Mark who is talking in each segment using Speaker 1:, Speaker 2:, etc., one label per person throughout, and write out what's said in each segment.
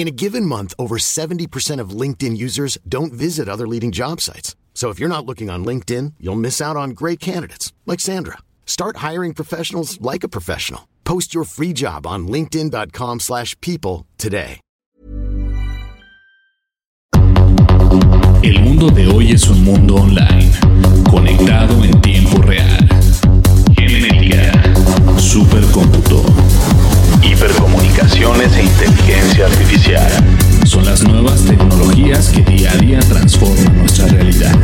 Speaker 1: In a given month, over 70% of LinkedIn users don't visit other leading job sites. So if you're not looking on LinkedIn, you'll miss out on great candidates like Sandra. Start hiring professionals like a professional. Post your free job on linkedin.com/people today.
Speaker 2: El mundo de hoy es un mundo online, conectado en tiempo real. Genética, supercómputo, hipercomunicaciones e inteligencia artificial. Son las nuevas tecnologías que día a día transforman nuestra realidad.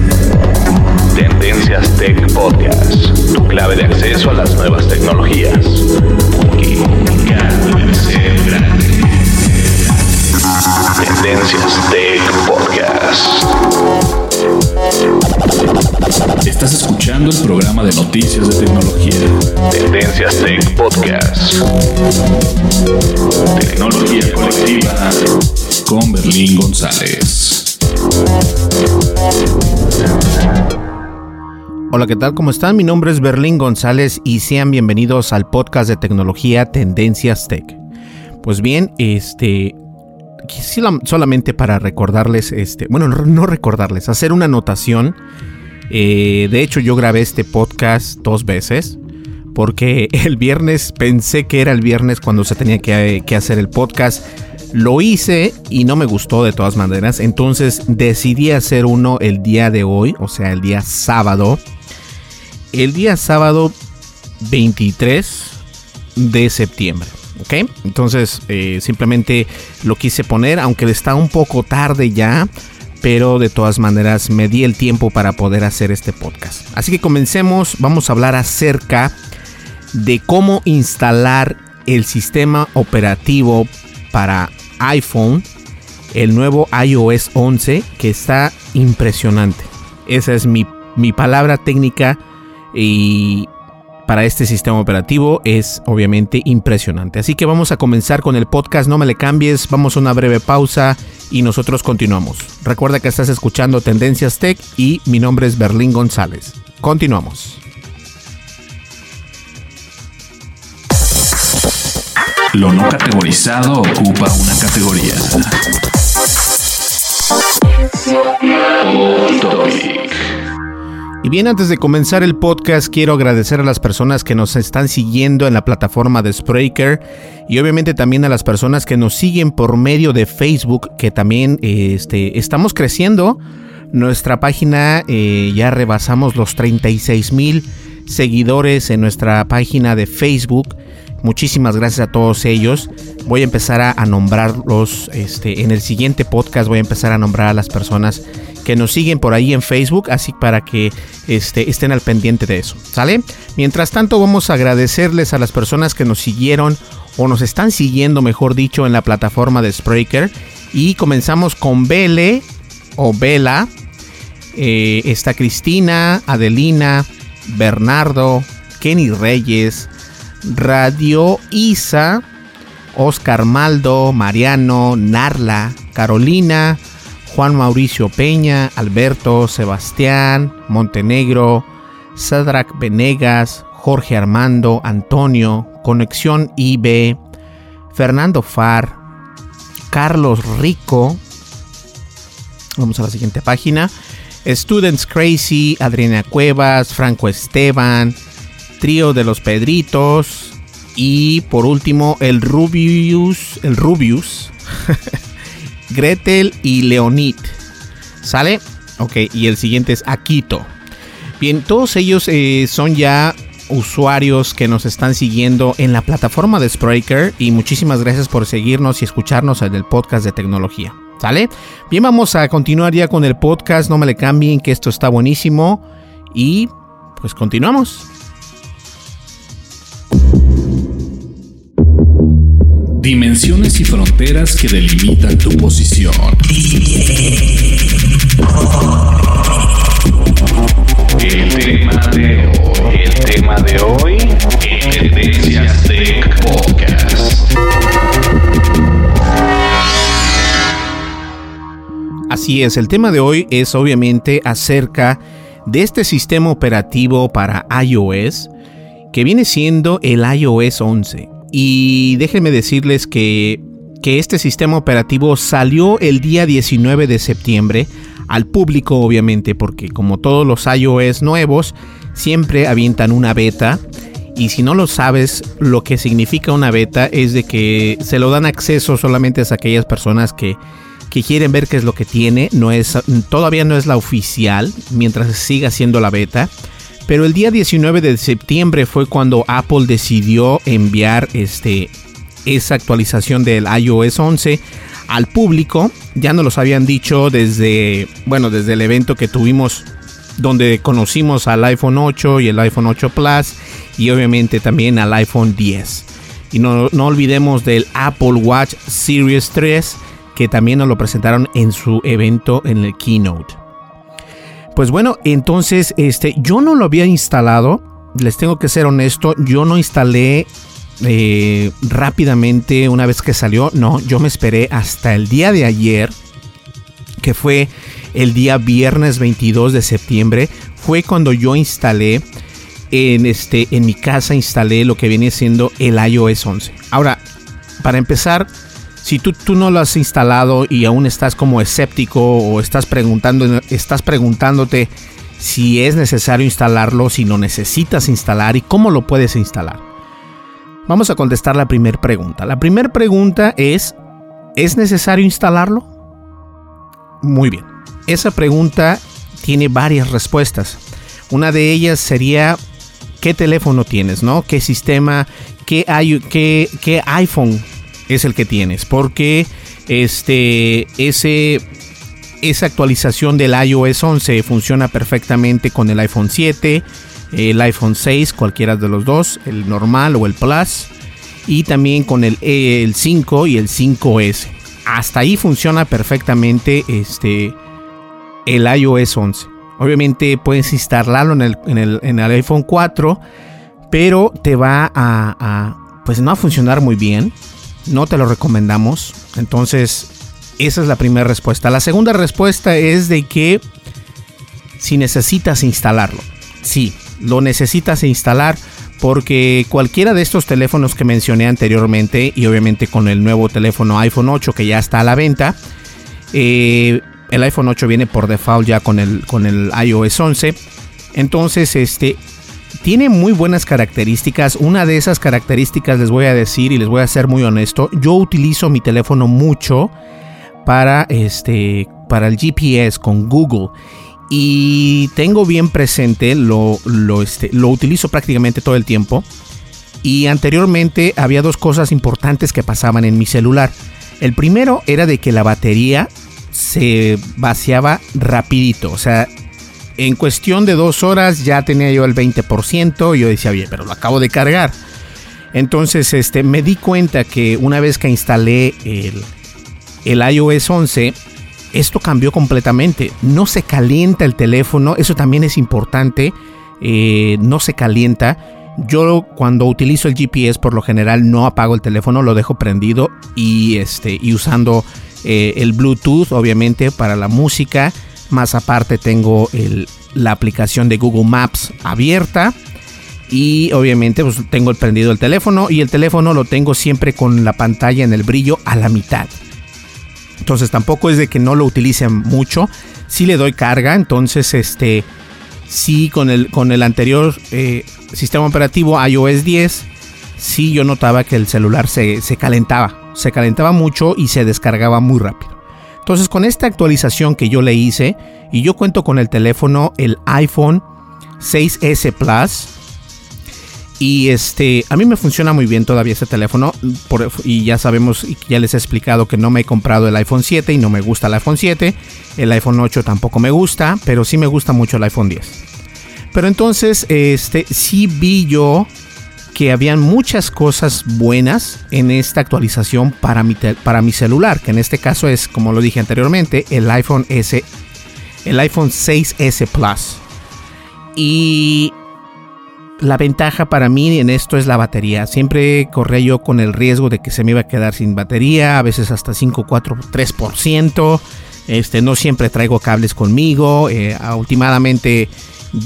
Speaker 2: Tendencias Tech Podcast, tu clave de acceso a las nuevas tecnologías. Porque cada puede ser grande. Tendencias Tech Podcast. Estás escuchando el programa de noticias de tecnología. Tendencias Tech Podcast. Tecnología colectiva con Berlín González.
Speaker 3: Hola, ¿qué tal? ¿Cómo están? Mi nombre es Berlín González y sean bienvenidos al podcast de tecnología Tendencias Tech. Pues bien, este solamente para recordarles, este, bueno, no recordarles, hacer una anotación. Eh, de hecho, yo grabé este podcast dos veces. Porque el viernes pensé que era el viernes cuando se tenía que, hacer el podcast. Lo hice y no me gustó de todas maneras. Entonces decidí hacer uno el día de hoy, o sea, el día sábado. El día sábado 23 de septiembre. ¿Ok? Entonces eh, simplemente lo quise poner, aunque está un poco tarde ya. Pero de todas maneras me di el tiempo para poder hacer este podcast. Así que comencemos. Vamos a hablar acerca de cómo instalar el sistema operativo para iPhone, el nuevo iOS 11, que está impresionante. Esa es mi, mi palabra técnica y para este sistema operativo es obviamente impresionante. Así que vamos a comenzar con el podcast, no me le cambies, vamos a una breve pausa y nosotros continuamos. Recuerda que estás escuchando Tendencias Tech y mi nombre es Berlín González. Continuamos.
Speaker 2: Lo no categorizado ocupa una categoría.
Speaker 3: Y bien, antes de comenzar el podcast, quiero agradecer a las personas que nos están siguiendo en la plataforma de Spreaker y obviamente también a las personas que nos siguen por medio de Facebook, que también este, estamos creciendo. Nuestra página eh, ya rebasamos los 36 mil seguidores en nuestra página de Facebook. Muchísimas gracias a todos ellos. Voy a empezar a, nombrarlos este, en el siguiente podcast. Voy a empezar a nombrar a las personas que nos siguen por ahí en Facebook, así para que este, estén al pendiente de eso. ¿Sale? Mientras tanto, vamos a agradecerles a las personas que nos siguieron o nos están siguiendo, mejor dicho, en la plataforma de Spreaker. Y comenzamos con Bele o Vela. Eh, está Cristina, Adelina, Bernardo, Kenny Reyes, Radio Isa, Oscar Maldo, Mariano, Narla, Carolina, Juan Mauricio Peña, Alberto, Sebastián, Montenegro, Sadrak Venegas, Jorge Armando, Antonio, Conexión IB, Fernando Far, Carlos Rico. Vamos a la siguiente página. Students Crazy, Adriana Cuevas, Franco Esteban, Trío de los Pedritos y por último el Rubius, el Rubius, Gretel y Leonid. ¿Sale? Ok, y el siguiente es Akito. Bien, todos ellos eh, son ya usuarios que nos están siguiendo en la plataforma de Spreaker y muchísimas gracias por seguirnos y escucharnos en el podcast de tecnología. ¿Sale? Bien, vamos a continuar ya con el podcast, no me le cambien que esto está buenísimo y pues continuamos.
Speaker 2: Dimensiones y fronteras que delimitan tu posición. El tema de hoy, el tema de hoy, Tendencias Tech Podcast.
Speaker 3: Así es, el tema de hoy es obviamente acerca de este sistema operativo para iOS que viene siendo el iOS 11. Y déjenme decirles que, que este sistema operativo salió el día 19 de septiembre al público obviamente porque como todos los iOS nuevos siempre avientan una beta. Y si no lo sabes lo que significa una beta es de que se lo dan acceso solamente a aquellas personas que, que quieren ver qué es lo que tiene. No es todavía no es la oficial mientras siga siendo la beta pero el día 19 de septiembre fue cuando Apple decidió enviar este esa actualización del iOS 11 al público. Ya nos los habían dicho desde, bueno, desde el evento que tuvimos donde conocimos al iPhone 8 y el iPhone 8 Plus y obviamente también al iPhone 10. Y no, no olvidemos del Apple Watch Series 3 que también nos lo presentaron en su evento en el keynote. Pues bueno, entonces este, yo no lo había instalado. Les tengo que ser honesto, yo no instalé eh, rápidamente una vez que salió. No, yo me esperé hasta el día de ayer, que fue el día viernes 22 de septiembre. Fue cuando yo instalé en, este, en mi casa, instalé lo que viene siendo el iOS 11. Ahora, para empezar, si tú, tú, no lo has instalado y aún estás como escéptico o estás, preguntando, estás preguntándote si es necesario instalarlo, si lo necesitas instalar y cómo lo puedes instalar. Vamos a contestar la primera pregunta. La primera pregunta es, ¿es necesario instalarlo? Muy bien. Esa pregunta tiene varias respuestas. Una de ellas sería, ¿qué teléfono tienes? ¿no? ¿Qué sistema? ¿Qué, qué, qué iPhone es el que tienes. Porque este, ese, esa actualización del iOS 11 funciona perfectamente con el iPhone 7, el iPhone 6, cualquiera de los dos, el normal o el Plus. Y también con el, el 5 y el 5S. Hasta ahí funciona perfectamente este, el iOS 11. Obviamente puedes instalarlo en el, iPhone 4, pero te va a, a, pues no a funcionar muy bien no te lo recomendamos. Entonces, esa es la primera respuesta. La segunda respuesta es de que si necesitas instalarlo, sí, lo necesitas instalar porque cualquiera de estos teléfonos que mencioné anteriormente y obviamente con el nuevo teléfono iPhone 8 que ya está a la venta, eh, el iPhone 8 viene por default ya con el, con el iOS 11. Entonces, este, tiene muy buenas características. Una de esas características les voy a decir y les voy a ser muy honesto. Yo utilizo mi teléfono mucho para este para el GPS con Google y tengo bien presente lo lo este, lo utilizo prácticamente todo el tiempo. Y anteriormente había dos cosas importantes que pasaban en mi celular. El primero era de que la batería se vaciaba rapidito, o sea, en cuestión de dos horas ya tenía yo el 20%. Y yo decía, oye, pero lo acabo de cargar. Entonces este, me di cuenta que una vez que instalé el, el iOS 11, esto cambió completamente. No se calienta el teléfono, eso también es importante. Eh, no se calienta. Yo cuando utilizo el GPS por lo general no apago el teléfono, lo dejo prendido y, este, y usando eh, el Bluetooth obviamente para la música. Más aparte tengo la aplicación de Google Maps abierta y obviamente pues, tengo prendido el teléfono y el teléfono lo tengo siempre con la pantalla en el brillo a la mitad. Entonces tampoco es de que no lo utilice mucho. Si le doy carga, entonces este sí con el con el anterior eh, sistema operativo iOS 10 sí yo notaba que el celular se, se calentaba, se calentaba mucho y se descargaba muy rápido. Entonces con esta actualización que yo le hice y yo cuento con el teléfono el iPhone 6S Plus y este, a mí me funciona muy bien todavía este teléfono. y ya sabemos, ya les he explicado que no me he comprado el iPhone 7 y no me gusta el iPhone 7. El iPhone 8 tampoco me gusta, pero sí me gusta mucho el iPhone 10. Pero entonces, este, sí vi yo que habían muchas cosas buenas en esta actualización para mi, para mi celular, que en este caso es, como lo dije anteriormente, el iPhone S, el iPhone 6S Plus. Y la ventaja para mí en esto es la batería. Siempre corría yo con el riesgo de que se me iba a quedar sin batería, a veces hasta 5, 4, 3%. Este, no siempre traigo cables conmigo. Eh, últimamente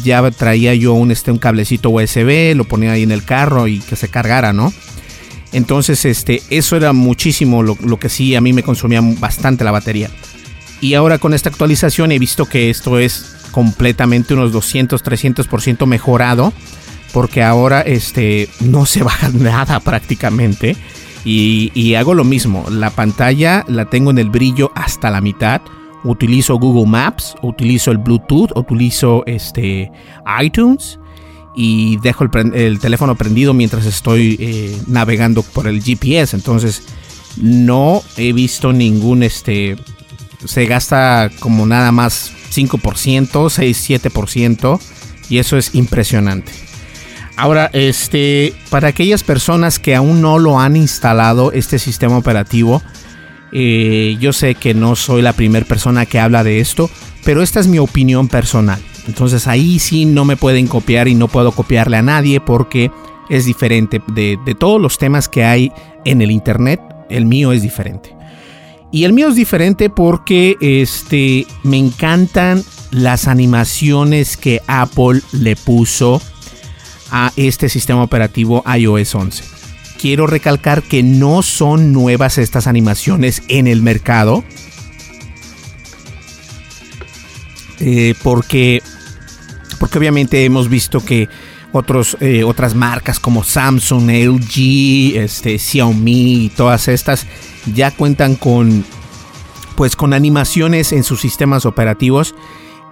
Speaker 3: ya traía yo un, este, un cablecito USB, lo ponía ahí en el carro y que se cargara, ¿no? Entonces, este, eso era muchísimo lo, lo que sí a mí me consumía bastante la batería. Y ahora con esta actualización he visto que esto es completamente unos 200, 300% mejorado porque ahora este, no se baja nada prácticamente. Y, hago lo mismo, la pantalla la tengo en el brillo hasta la mitad. Utilizo Google Maps, utilizo el Bluetooth, utilizo este, iTunes y dejo el, teléfono prendido mientras estoy eh, navegando por el GPS. Entonces no he visto ningún, este, se gasta como nada más 5%, 6, 7% y eso es impresionante. Ahora, este, para aquellas personas que aún no lo han instalado, este sistema operativo, eh, yo sé que no soy la primera persona que habla de esto, pero esta es mi opinión personal. Entonces ahí sí no me pueden copiar y no puedo copiarle a nadie porque es diferente. De, de todos los temas que hay en el Internet, el mío es diferente. Y el mío es diferente porque este, me encantan las animaciones que Apple le puso a este sistema operativo iOS 11. Quiero recalcar que no son nuevas estas animaciones en el mercado. Eh, porque, porque obviamente hemos visto que otros, eh, otras marcas como Samsung, LG, este, Xiaomi y todas estas ya cuentan con pues con animaciones en sus sistemas operativos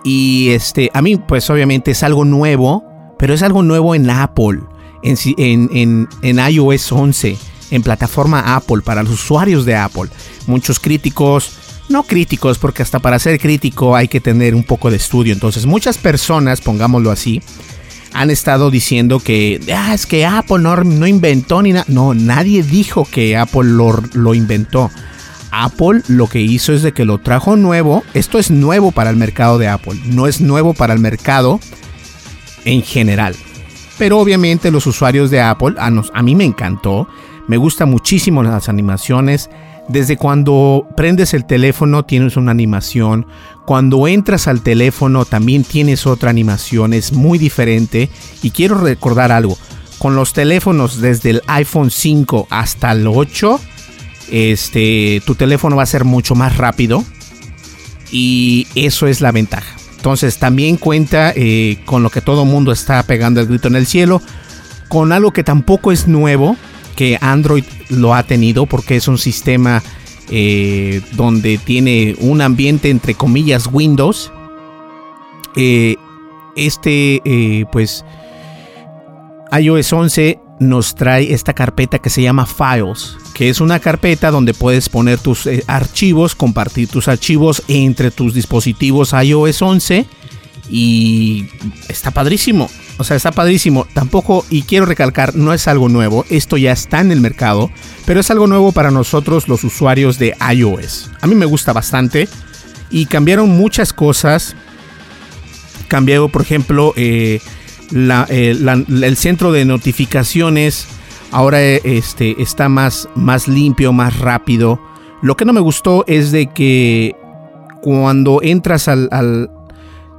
Speaker 3: y este a mí pues obviamente es algo nuevo pero es algo nuevo en Apple, en, iOS 11, en plataforma Apple, para los usuarios de Apple. Muchos críticos, no críticos, porque hasta para ser crítico hay que tener un poco de estudio. Entonces, muchas personas, pongámoslo así, han estado diciendo que ah, es que Apple no, inventó ni nada. No, nadie dijo que Apple lo, lo, inventó. Apple lo que hizo es de que lo trajo nuevo. Esto es nuevo para el mercado de Apple. No es nuevo para el mercado en general. Pero obviamente los usuarios de Apple, a, a mí me encantó, me gusta muchísimo las animaciones. Desde cuando prendes el teléfono tienes una animación, cuando entras al teléfono también tienes otra animación, es muy diferente. Y quiero recordar algo, con los teléfonos desde el iPhone 5 hasta el 8, este, tu teléfono va a ser mucho más rápido y eso es la ventaja. Entonces también cuenta eh, con lo que todo mundo está pegando el grito en el cielo, con algo que tampoco es nuevo, que Android lo ha tenido porque es un sistema eh, donde tiene un ambiente entre comillas Windows. Eh, este, pues, iOS 11 nos trae esta carpeta que se llama Files, que es una carpeta donde puedes poner tus eh, archivos, compartir tus archivos entre tus dispositivos iOS 11 y está padrísimo. O sea, está padrísimo. Tampoco, y quiero recalcar, no es algo nuevo. Esto ya está en el mercado, pero es algo nuevo para nosotros los usuarios de iOS. A mí me gusta bastante y cambiaron muchas cosas. Cambiaron, por ejemplo, eh, el centro de notificaciones ahora este, está más, más limpio, más rápido. Lo que no me gustó es de que cuando entras al, al,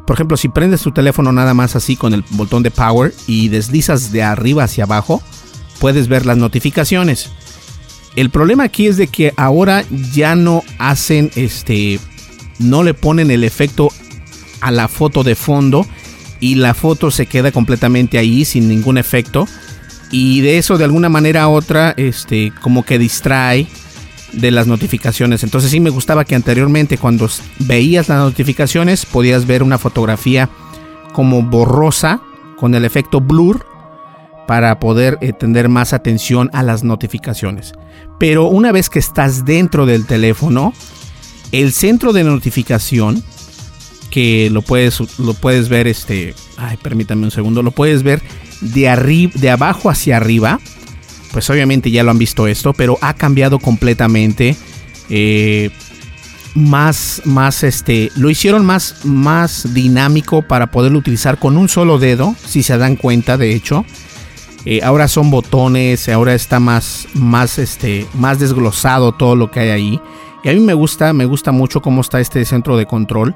Speaker 3: por ejemplo, si prendes tu teléfono nada más así con el botón de power y deslizas de arriba hacia abajo, puedes ver las notificaciones. El problema aquí es de que ahora ya no hacen este no le ponen el efecto a la foto de fondo y la foto se queda completamente ahí sin ningún efecto y de eso de alguna manera u otra este como que distrae de las notificaciones. Entonces sí me gustaba que anteriormente cuando veías las notificaciones podías ver una fotografía como borrosa con el efecto blur para poder eh, tener más atención a las notificaciones. Pero una vez que estás dentro del teléfono, el centro de notificación, que lo puedes, lo puedes ver, este, ay, permítame un segundo, lo puedes ver de, de abajo hacia arriba. Pues obviamente ya lo han visto esto, pero ha cambiado completamente. Eh, más, más, este, lo hicieron más, más dinámico para poderlo utilizar con un solo dedo, si se dan cuenta, de hecho. Eh, ahora son botones, ahora está más, más, este, más desglosado todo lo que hay ahí. Y a mí me gusta, me gusta mucho cómo está este centro de control.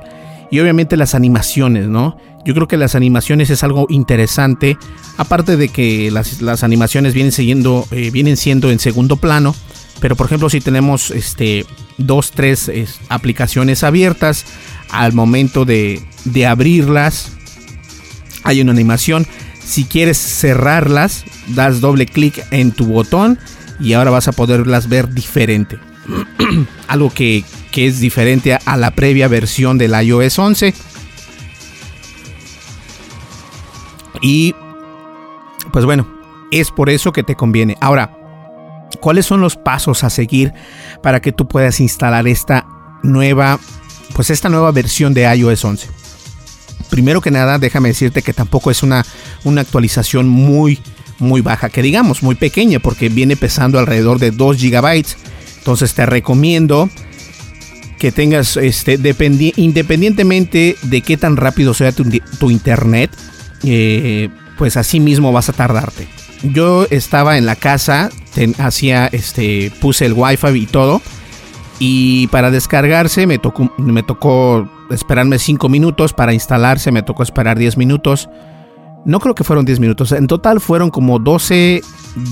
Speaker 3: Y obviamente las animaciones, ¿no? Yo creo que las animaciones es algo interesante. Aparte de que las, animaciones vienen, siguiendo, eh, vienen siendo en segundo plano. Pero por ejemplo, si tenemos este, dos, tres aplicaciones abiertas, al momento de, de abrirlas, hay una animación. Si quieres cerrarlas, das doble clic en tu botón y ahora vas a poderlas ver diferente. Algo que, es diferente a, la previa versión del iOS 11. Y pues bueno, es por eso que te conviene. Ahora, ¿cuáles son los pasos a seguir para que tú puedas instalar esta nueva, pues esta nueva versión de iOS 11? Primero que nada, déjame decirte que tampoco es una, una actualización muy, muy baja, que digamos muy pequeña, porque viene pesando alrededor de 2 GB entonces te recomiendo que tengas, este, independientemente de qué tan rápido sea tu, internet, eh, pues así mismo vas a tardarte. Yo estaba en la casa, hacía, este, puse el wifi y todo. Y para descargarse me tocó, me tocó esperarme 5 minutos, para instalarse me tocó esperar 10 minutos. No creo que fueron 10 minutos, en total fueron como 12,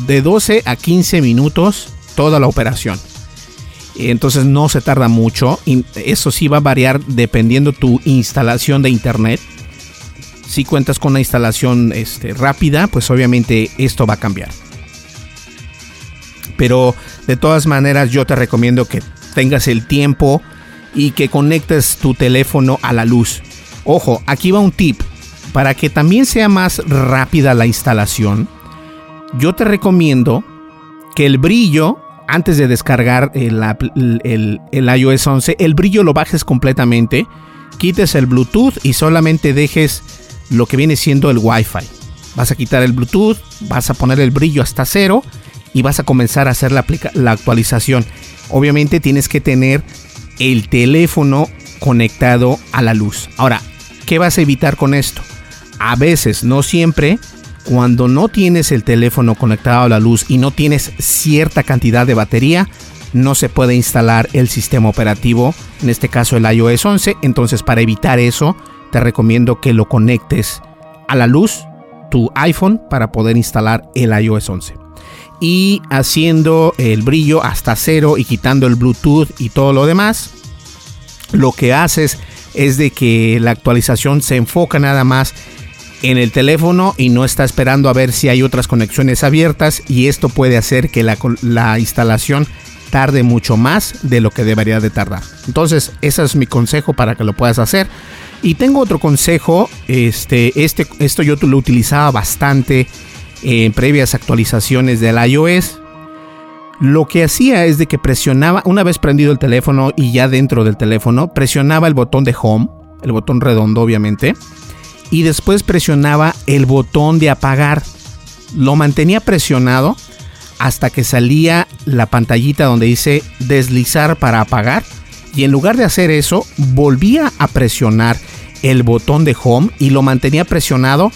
Speaker 3: de 12 a 15 minutos toda la operación entonces no se tarda mucho. Eso sí va a variar dependiendo tu instalación de internet. Si cuentas con una instalación este, rápida, pues obviamente esto va a cambiar. Pero de todas maneras yo te recomiendo que tengas el tiempo y que conectes tu teléfono a la luz. Ojo, aquí va un tip. Para que también sea más rápida la instalación, yo te recomiendo que el brillo antes de descargar el, iOS 11, el brillo lo bajes completamente, quites el Bluetooth y solamente dejes lo que viene siendo el Wi-Fi. Vas a quitar el Bluetooth, vas a poner el brillo hasta cero y vas a comenzar a hacer la, la actualización. Obviamente tienes que tener el teléfono conectado a la luz. Ahora, ¿qué vas a evitar con esto? A veces, no siempre, cuando no tienes el teléfono conectado a la luz y no tienes cierta cantidad de batería, no se puede instalar el sistema operativo, en este caso el iOS 11. Entonces para evitar eso, te recomiendo que lo conectes a la luz, tu iPhone, para poder instalar el iOS 11. Y haciendo el brillo hasta cero y quitando el Bluetooth y todo lo demás, lo que haces es de que la actualización se enfoca nada más en el teléfono y no está esperando a ver si hay otras conexiones abiertas y esto puede hacer que la, instalación tarde mucho más de lo que debería de tardar. Entonces, ese es mi consejo para que lo puedas hacer. Y tengo otro consejo, este, este, esto yo lo utilizaba bastante en previas actualizaciones del iOS. Lo que hacía es de que presionaba, una vez prendido el teléfono y ya dentro del teléfono, presionaba el botón de home, el botón redondo obviamente, y después presionaba el botón de apagar. Lo mantenía presionado hasta que salía la pantallita donde dice deslizar para apagar. Y en lugar de hacer eso, volvía a presionar el botón de home y lo mantenía presionado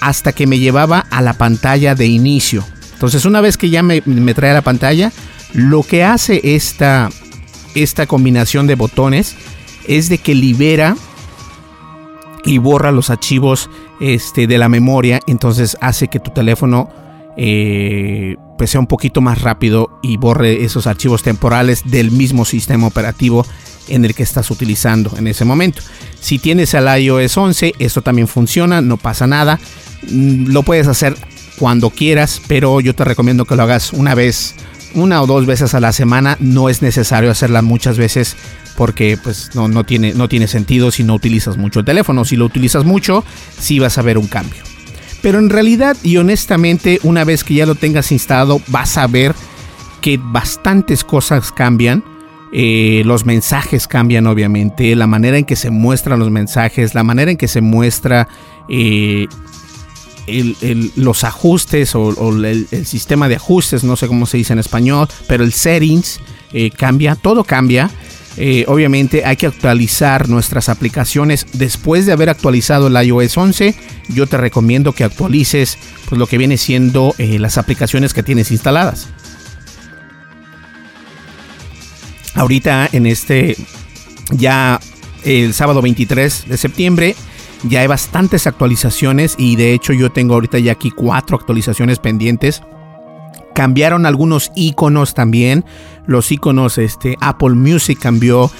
Speaker 3: hasta que me llevaba a la pantalla de inicio. Entonces una vez que ya me, trae a la pantalla, lo que hace esta, esta combinación de botones es de que libera y borra los archivos este, de la memoria. Entonces hace que tu teléfono eh, pues sea un poquito más rápido y borre esos archivos temporales del mismo sistema operativo en el que estás utilizando en ese momento. Si tienes el iOS 11, esto también funciona, no pasa nada. Mm, lo puedes hacer cuando quieras, pero yo te recomiendo que lo hagas una vez, una o dos veces a la semana. No es necesario hacerla muchas veces porque pues no, no, tiene, no tiene sentido si no utilizas mucho el teléfono. Si lo utilizas mucho, sí vas a ver un cambio. Pero en realidad y honestamente, una vez que ya lo tengas instalado, vas a ver que bastantes cosas cambian eh, los mensajes cambian obviamente, la manera en que se muestran los mensajes, la manera en que se muestra eh, los ajustes o, el, sistema de ajustes, no sé cómo se dice en español, pero el settings eh, cambia, todo cambia. obviamente hay que actualizar nuestras aplicaciones después de haber actualizado el iOS 11. Yo te recomiendo que actualices pues, lo que viene siendo las aplicaciones que tienes instaladas. ahorita en este ya el sábado 23 de septiembre ya hay bastantes actualizaciones y de hecho yo tengo ahorita ya aquí cuatro actualizaciones pendientes. Cambiaron algunos iconos también. Los iconos, este, Apple Music cambió.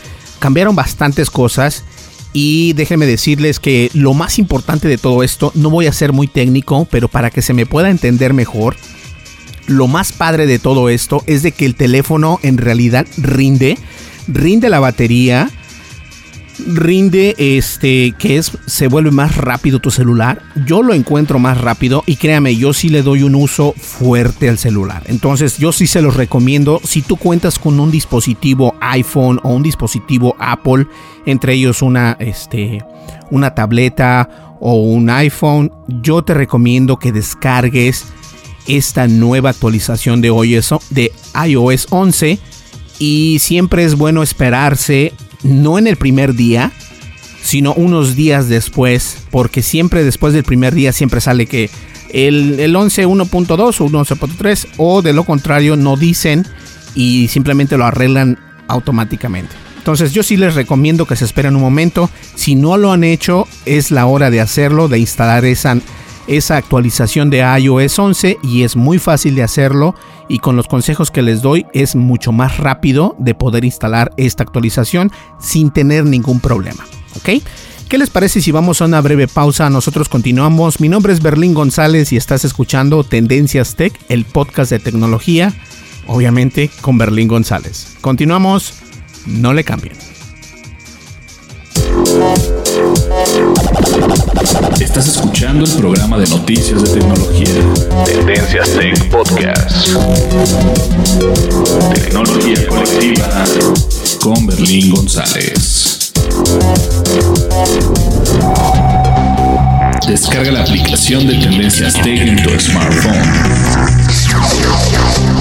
Speaker 3: Cambiaron bastantes cosas. Y déjenme decirles que lo más importante de todo esto, no voy a ser muy técnico, pero para que se me pueda entender mejor, lo más padre de todo esto es de que el teléfono en realidad rinde, rinde la batería, rinde este que es se vuelve más rápido tu celular. Yo lo encuentro más rápido y créame, yo sí le doy un uso fuerte al celular. Entonces, yo sí se los recomiendo si tú cuentas con un dispositivo iPhone o un dispositivo Apple, entre ellos una este una tableta o un iPhone, yo te recomiendo que descargues esta nueva actualización de iOS, de iOS 11 y siempre es bueno esperarse no en el primer día, sino unos días después, porque siempre después del primer día siempre sale que el, el 11 1.2 o 11.3 o de lo contrario no dicen y simplemente lo arreglan automáticamente. Entonces yo sí les recomiendo que se esperen un momento. Si no lo han hecho, es la hora de hacerlo, de instalar esa esa actualización de iOS 11 y es muy fácil de hacerlo y con los consejos que les doy es mucho más rápido de poder instalar esta actualización sin tener ningún problema. ¿Ok? ¿Qué les parece si vamos a una breve pausa? Nosotros continuamos. Mi nombre es Berlín González y estás escuchando Tendencias Tech, el podcast de tecnología, obviamente con Berlín González. Continuamos, no le cambien.
Speaker 2: Estás escuchando el programa de noticias de tecnología. Tendencias Tech Podcast. Tecnología colectiva con Berlín González. Descarga la aplicación de Tendencias Tech en tu smartphone.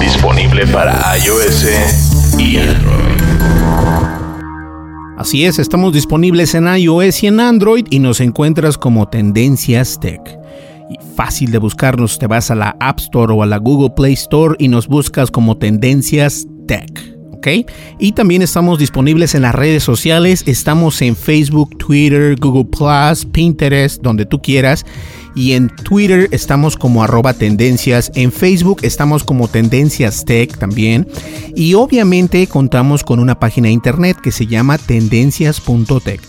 Speaker 2: Disponible para iOS y Android.
Speaker 3: Así es, estamos disponibles en iOS y en Android y nos encuentras como Tendencias Tech. Y fácil de buscarnos, te vas a la App Store o a la Google Play Store y nos buscas como Tendencias Tech. ¿ok? Y también estamos disponibles en las redes sociales, estamos en Facebook, Twitter, Google Pinterest, donde tú quieras. Y en Twitter estamos como arroba tendencias. En Facebook estamos como tendencias tech también. Y obviamente contamos con una página de internet que se llama tendencias.tech.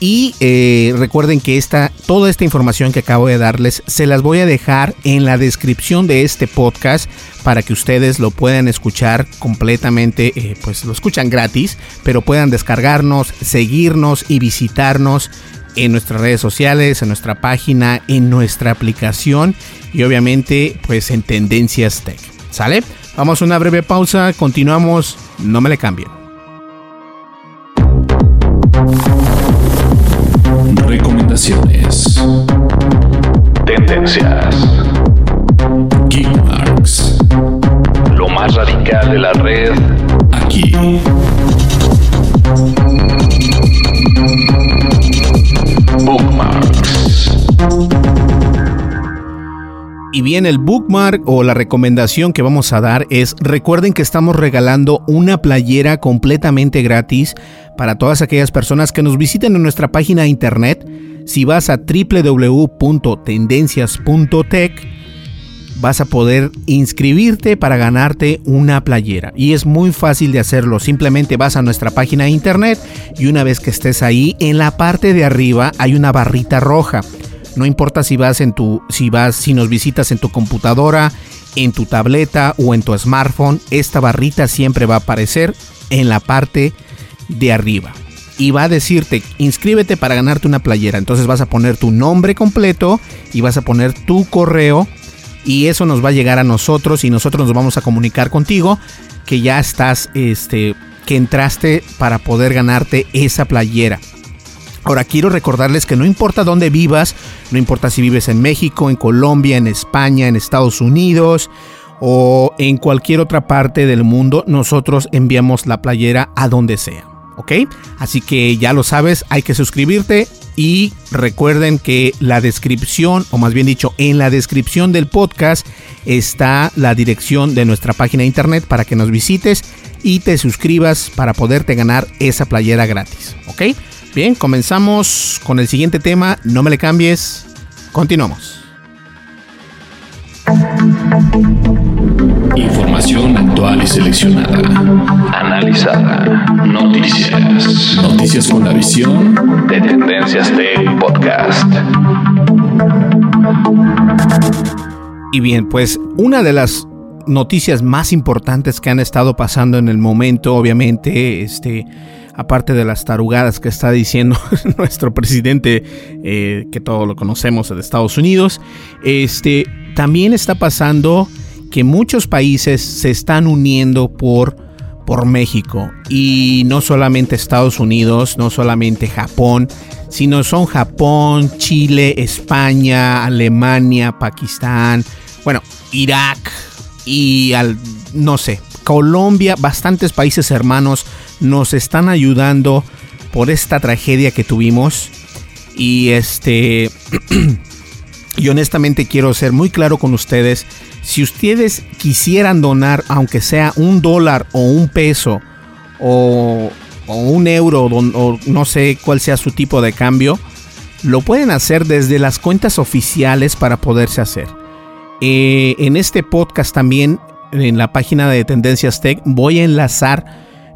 Speaker 3: Y eh, recuerden que esta, toda esta información que acabo de darles se las voy a dejar en la descripción de este podcast para que ustedes lo puedan escuchar completamente, eh, pues lo escuchan gratis, pero puedan descargarnos, seguirnos y visitarnos en nuestras redes sociales, en nuestra página, en nuestra aplicación y obviamente pues en Tendencias Tech. ¿Sale? Vamos a una breve pausa, continuamos, no me le cambien.
Speaker 2: Recomendaciones. Tendencias. Geekmarks. Lo más radical de la red aquí.
Speaker 3: Y bien, el bookmark o la recomendación que vamos a dar es, recuerden que estamos regalando una playera completamente gratis para todas aquellas personas que nos visiten en nuestra página de internet. Si vas a www.tendencias.tech, vas a poder inscribirte para ganarte una playera. Y es muy fácil de hacerlo. Simplemente vas a nuestra página de internet y una vez que estés ahí, en la parte de arriba hay una barrita roja no importa si vas en tu, si vas, si nos visitas en tu computadora, en tu tableta o en tu smartphone, esta barrita siempre va a aparecer en la parte de arriba. Y va a decirte, inscríbete para ganarte una playera. Entonces vas a poner tu nombre completo y vas a poner tu correo. Y eso nos va a llegar a nosotros y nosotros nos vamos a comunicar contigo que ya estás, este, que entraste para poder ganarte esa playera. Ahora quiero recordarles que no importa dónde vivas, no importa si vives en México, en Colombia, en España, en Estados Unidos o en cualquier otra parte del mundo, nosotros enviamos la playera a donde sea. ¿Ok? Así que ya lo sabes, hay que suscribirte y recuerden que la descripción, o más bien dicho, en la descripción del podcast está la dirección de nuestra página de internet para que nos visites y te suscribas para poderte ganar esa playera gratis. ¿Ok? Bien, comenzamos con el siguiente tema. No me le cambies. Continuamos.
Speaker 2: Información actual y seleccionada. Analizada. Noticias. Noticias con la visión de Tendencias Tech Podcast.
Speaker 3: Y bien, pues una de las noticias más importantes que han estado pasando en el momento, obviamente, este aparte de las tarugadas que está diciendo nuestro presidente, eh, que todos lo conocemos de Estados Unidos, este, también está pasando que muchos países se están uniendo por, por México. Y no solamente Estados Unidos, no solamente Japón, sino son Japón, Chile, España, Alemania, Pakistán, bueno, Irak y al, no sé, Colombia, bastantes países hermanos nos están ayudando por esta tragedia que tuvimos. Y este. y honestamente quiero ser muy claro con ustedes. Si ustedes quisieran donar, aunque sea un dólar o un peso o, un euro o no sé cuál sea su tipo de cambio, lo pueden hacer desde las cuentas oficiales para poderse hacer. Eh, en este podcast también, en la página de Tendencias Tech, voy a enlazar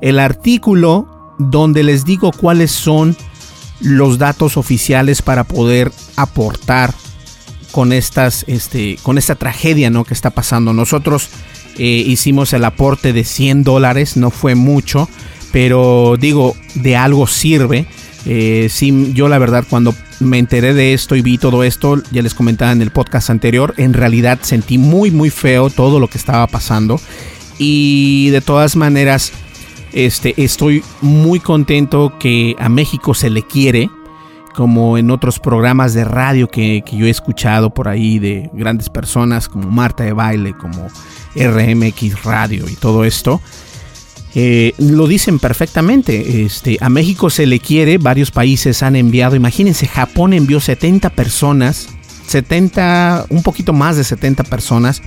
Speaker 3: el artículo donde les digo cuáles son los datos oficiales para poder aportar con estas este con esta tragedia ¿no? que está pasando. Nosotros eh, hicimos el aporte de 100 dólares no fue mucho pero digo de algo sirve. Eh, yo la verdad cuando me enteré de esto y vi todo esto ya les comentaba en el podcast anterior en realidad sentí muy muy feo todo lo que estaba pasando. Y de todas maneras este, estoy muy contento que a México se le quiere, como en otros programas de radio que, yo he escuchado por ahí de grandes personas como Marta de Baile, como RMX Radio y todo esto. Eh, lo dicen perfectamente. Este, a México se le quiere, varios países han enviado, imagínense, Japón envió 70 personas, 70, un poquito más de 70 personas,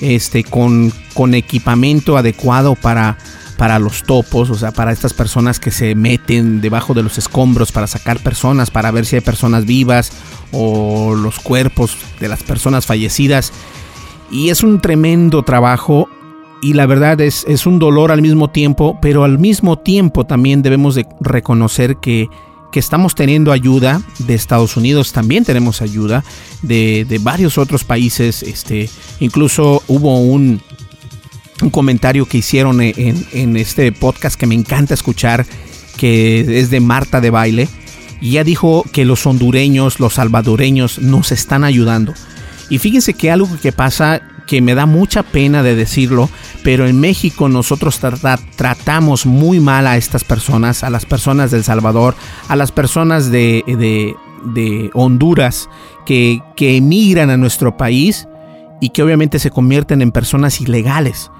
Speaker 3: este, con, con equipamiento adecuado para para los topos, o sea, para estas personas que se meten debajo de los escombros para sacar personas, para ver si hay personas vivas o los cuerpos de las personas fallecidas. Y es un tremendo trabajo y la verdad es, es un dolor al mismo tiempo, pero al mismo tiempo también debemos de reconocer que, que estamos teniendo ayuda de Estados Unidos, también tenemos ayuda de, de varios otros países, este, incluso hubo un, un comentario que hicieron en, este podcast que me encanta escuchar, que es de Marta de Baile. Y ella dijo que los hondureños, los salvadoreños nos están ayudando. Y fíjense que algo que pasa que me da mucha pena de decirlo, pero en México nosotros tratamos muy mal a estas personas, a las personas del Salvador, a las personas de, Honduras que emigran a nuestro país y que obviamente se convierten en personas ilegales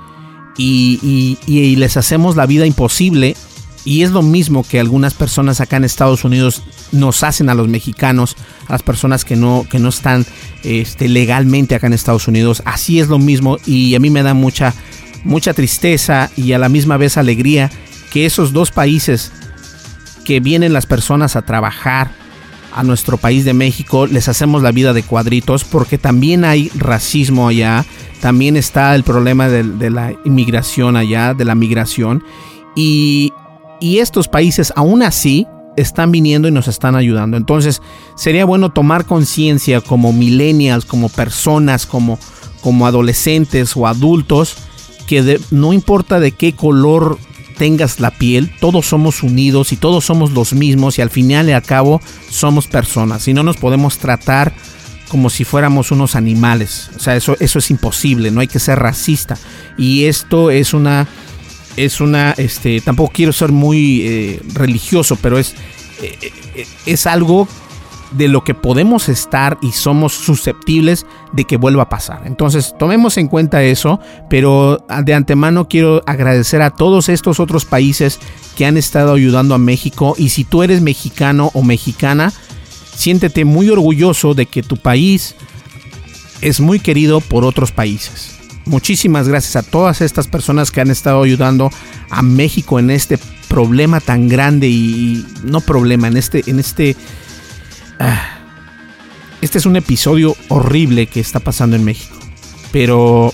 Speaker 3: y, les hacemos la vida imposible y es lo mismo que algunas personas acá en Estados Unidos nos hacen a los mexicanos, a las personas que no, que no están este, legalmente acá en Estados Unidos. Así es lo mismo y a mí me da mucha, mucha tristeza y a la misma vez alegría que esos dos países que vienen las personas a trabajar a nuestro país de México, les hacemos la vida de cuadritos porque también hay racismo allá, también está el problema de, la inmigración allá, de la migración y, y estos países aún así están viniendo y nos están ayudando. Entonces sería bueno tomar conciencia como millennials, como personas, como, como adolescentes o adultos, que no importa de qué color tengas la piel, todos somos unidos y todos somos los mismos y al final y al cabo somos personas y no nos podemos tratar como si fuéramos unos animales. O sea, eso, eso es imposible, no hay que ser racista. Y esto es una, es una, este, tampoco quiero ser muy eh, religioso, pero es, eh, eh, es algo de lo que podemos estar y somos susceptibles de que vuelva a pasar. Entonces, tomemos en cuenta eso, pero de antemano quiero agradecer a todos estos otros países que han estado ayudando a México y si tú eres mexicano o mexicana, siéntete muy orgulloso de que tu país es muy querido por otros países. Muchísimas gracias a todas estas personas que han estado ayudando a México en este problema tan grande y no problema, en este en este Ah. Este es un episodio horrible que está pasando en México. Pero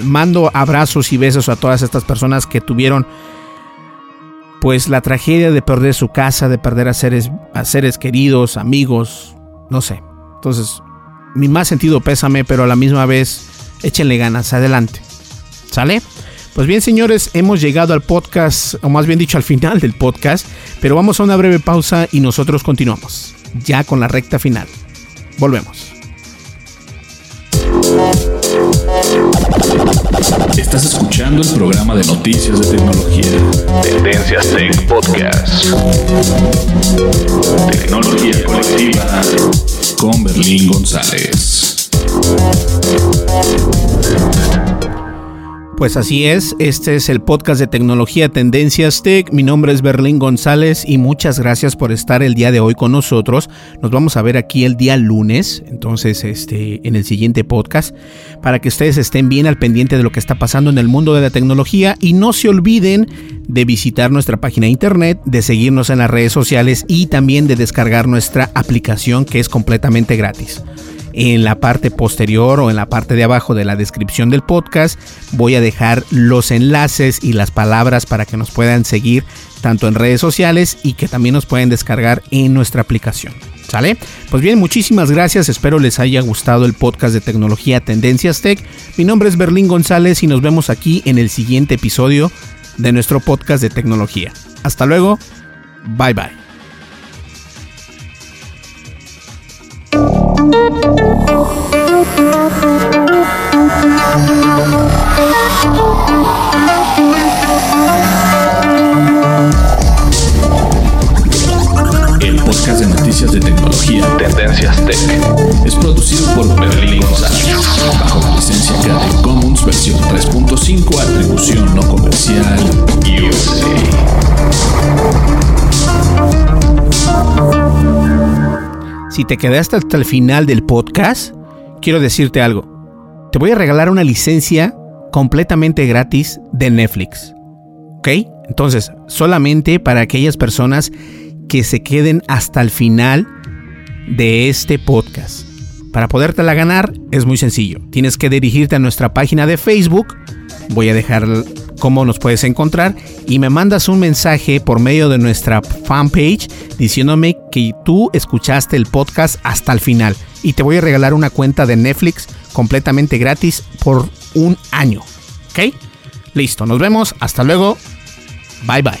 Speaker 3: mando abrazos y besos a todas estas personas que tuvieron pues la tragedia de perder su casa, de perder a seres, a seres queridos, amigos, no sé. Entonces, mi más sentido pésame, pero a la misma vez échenle ganas, adelante. ¿Sale? Pues bien, señores, hemos llegado al podcast, o más bien dicho al final del podcast, pero vamos a una breve pausa y nosotros continuamos ya con la recta final. Volvemos.
Speaker 2: Estás escuchando el programa de noticias de tecnología. Tendencias Tech Podcast. Tecnología colectiva con Berlín González.
Speaker 3: Pues así es, este es el podcast de tecnología Tendencias Tech. Mi nombre es Berlín González y muchas gracias por estar el día de hoy con nosotros. Nos vamos a ver aquí el día lunes, entonces este en el siguiente podcast para que ustedes estén bien al pendiente de lo que está pasando en el mundo de la tecnología y no se olviden de visitar nuestra página de internet, de seguirnos en las redes sociales y también de descargar nuestra aplicación que es completamente gratis. En la parte posterior o en la parte de abajo de la descripción del podcast voy a dejar los enlaces y las palabras para que nos puedan seguir tanto en redes sociales y que también nos pueden descargar en nuestra aplicación. ¿Sale? Pues bien, muchísimas gracias. Espero les haya gustado el podcast de tecnología Tendencias Tech. Mi nombre es Berlín González y nos vemos aquí en el siguiente episodio de nuestro podcast de tecnología. Hasta luego. Bye bye.
Speaker 2: El podcast de noticias de tecnología Tendencias Tech es producido por Berlín González bajo la licencia Creative Commons versión 3.5 atribución no comercial USA.
Speaker 3: Si te quedaste hasta el final del podcast, quiero decirte algo. Te voy a regalar una licencia completamente gratis de Netflix. ¿Ok? Entonces, solamente para aquellas personas que se queden hasta el final de este podcast. Para podértela ganar es muy sencillo. Tienes que dirigirte a nuestra página de Facebook. Voy a dejar cómo nos puedes encontrar y me mandas un mensaje por medio de nuestra fanpage diciéndome que tú escuchaste el podcast hasta el final y te voy a regalar una cuenta de Netflix completamente gratis por un año. ¿Ok? Listo, nos vemos. Hasta luego. Bye bye.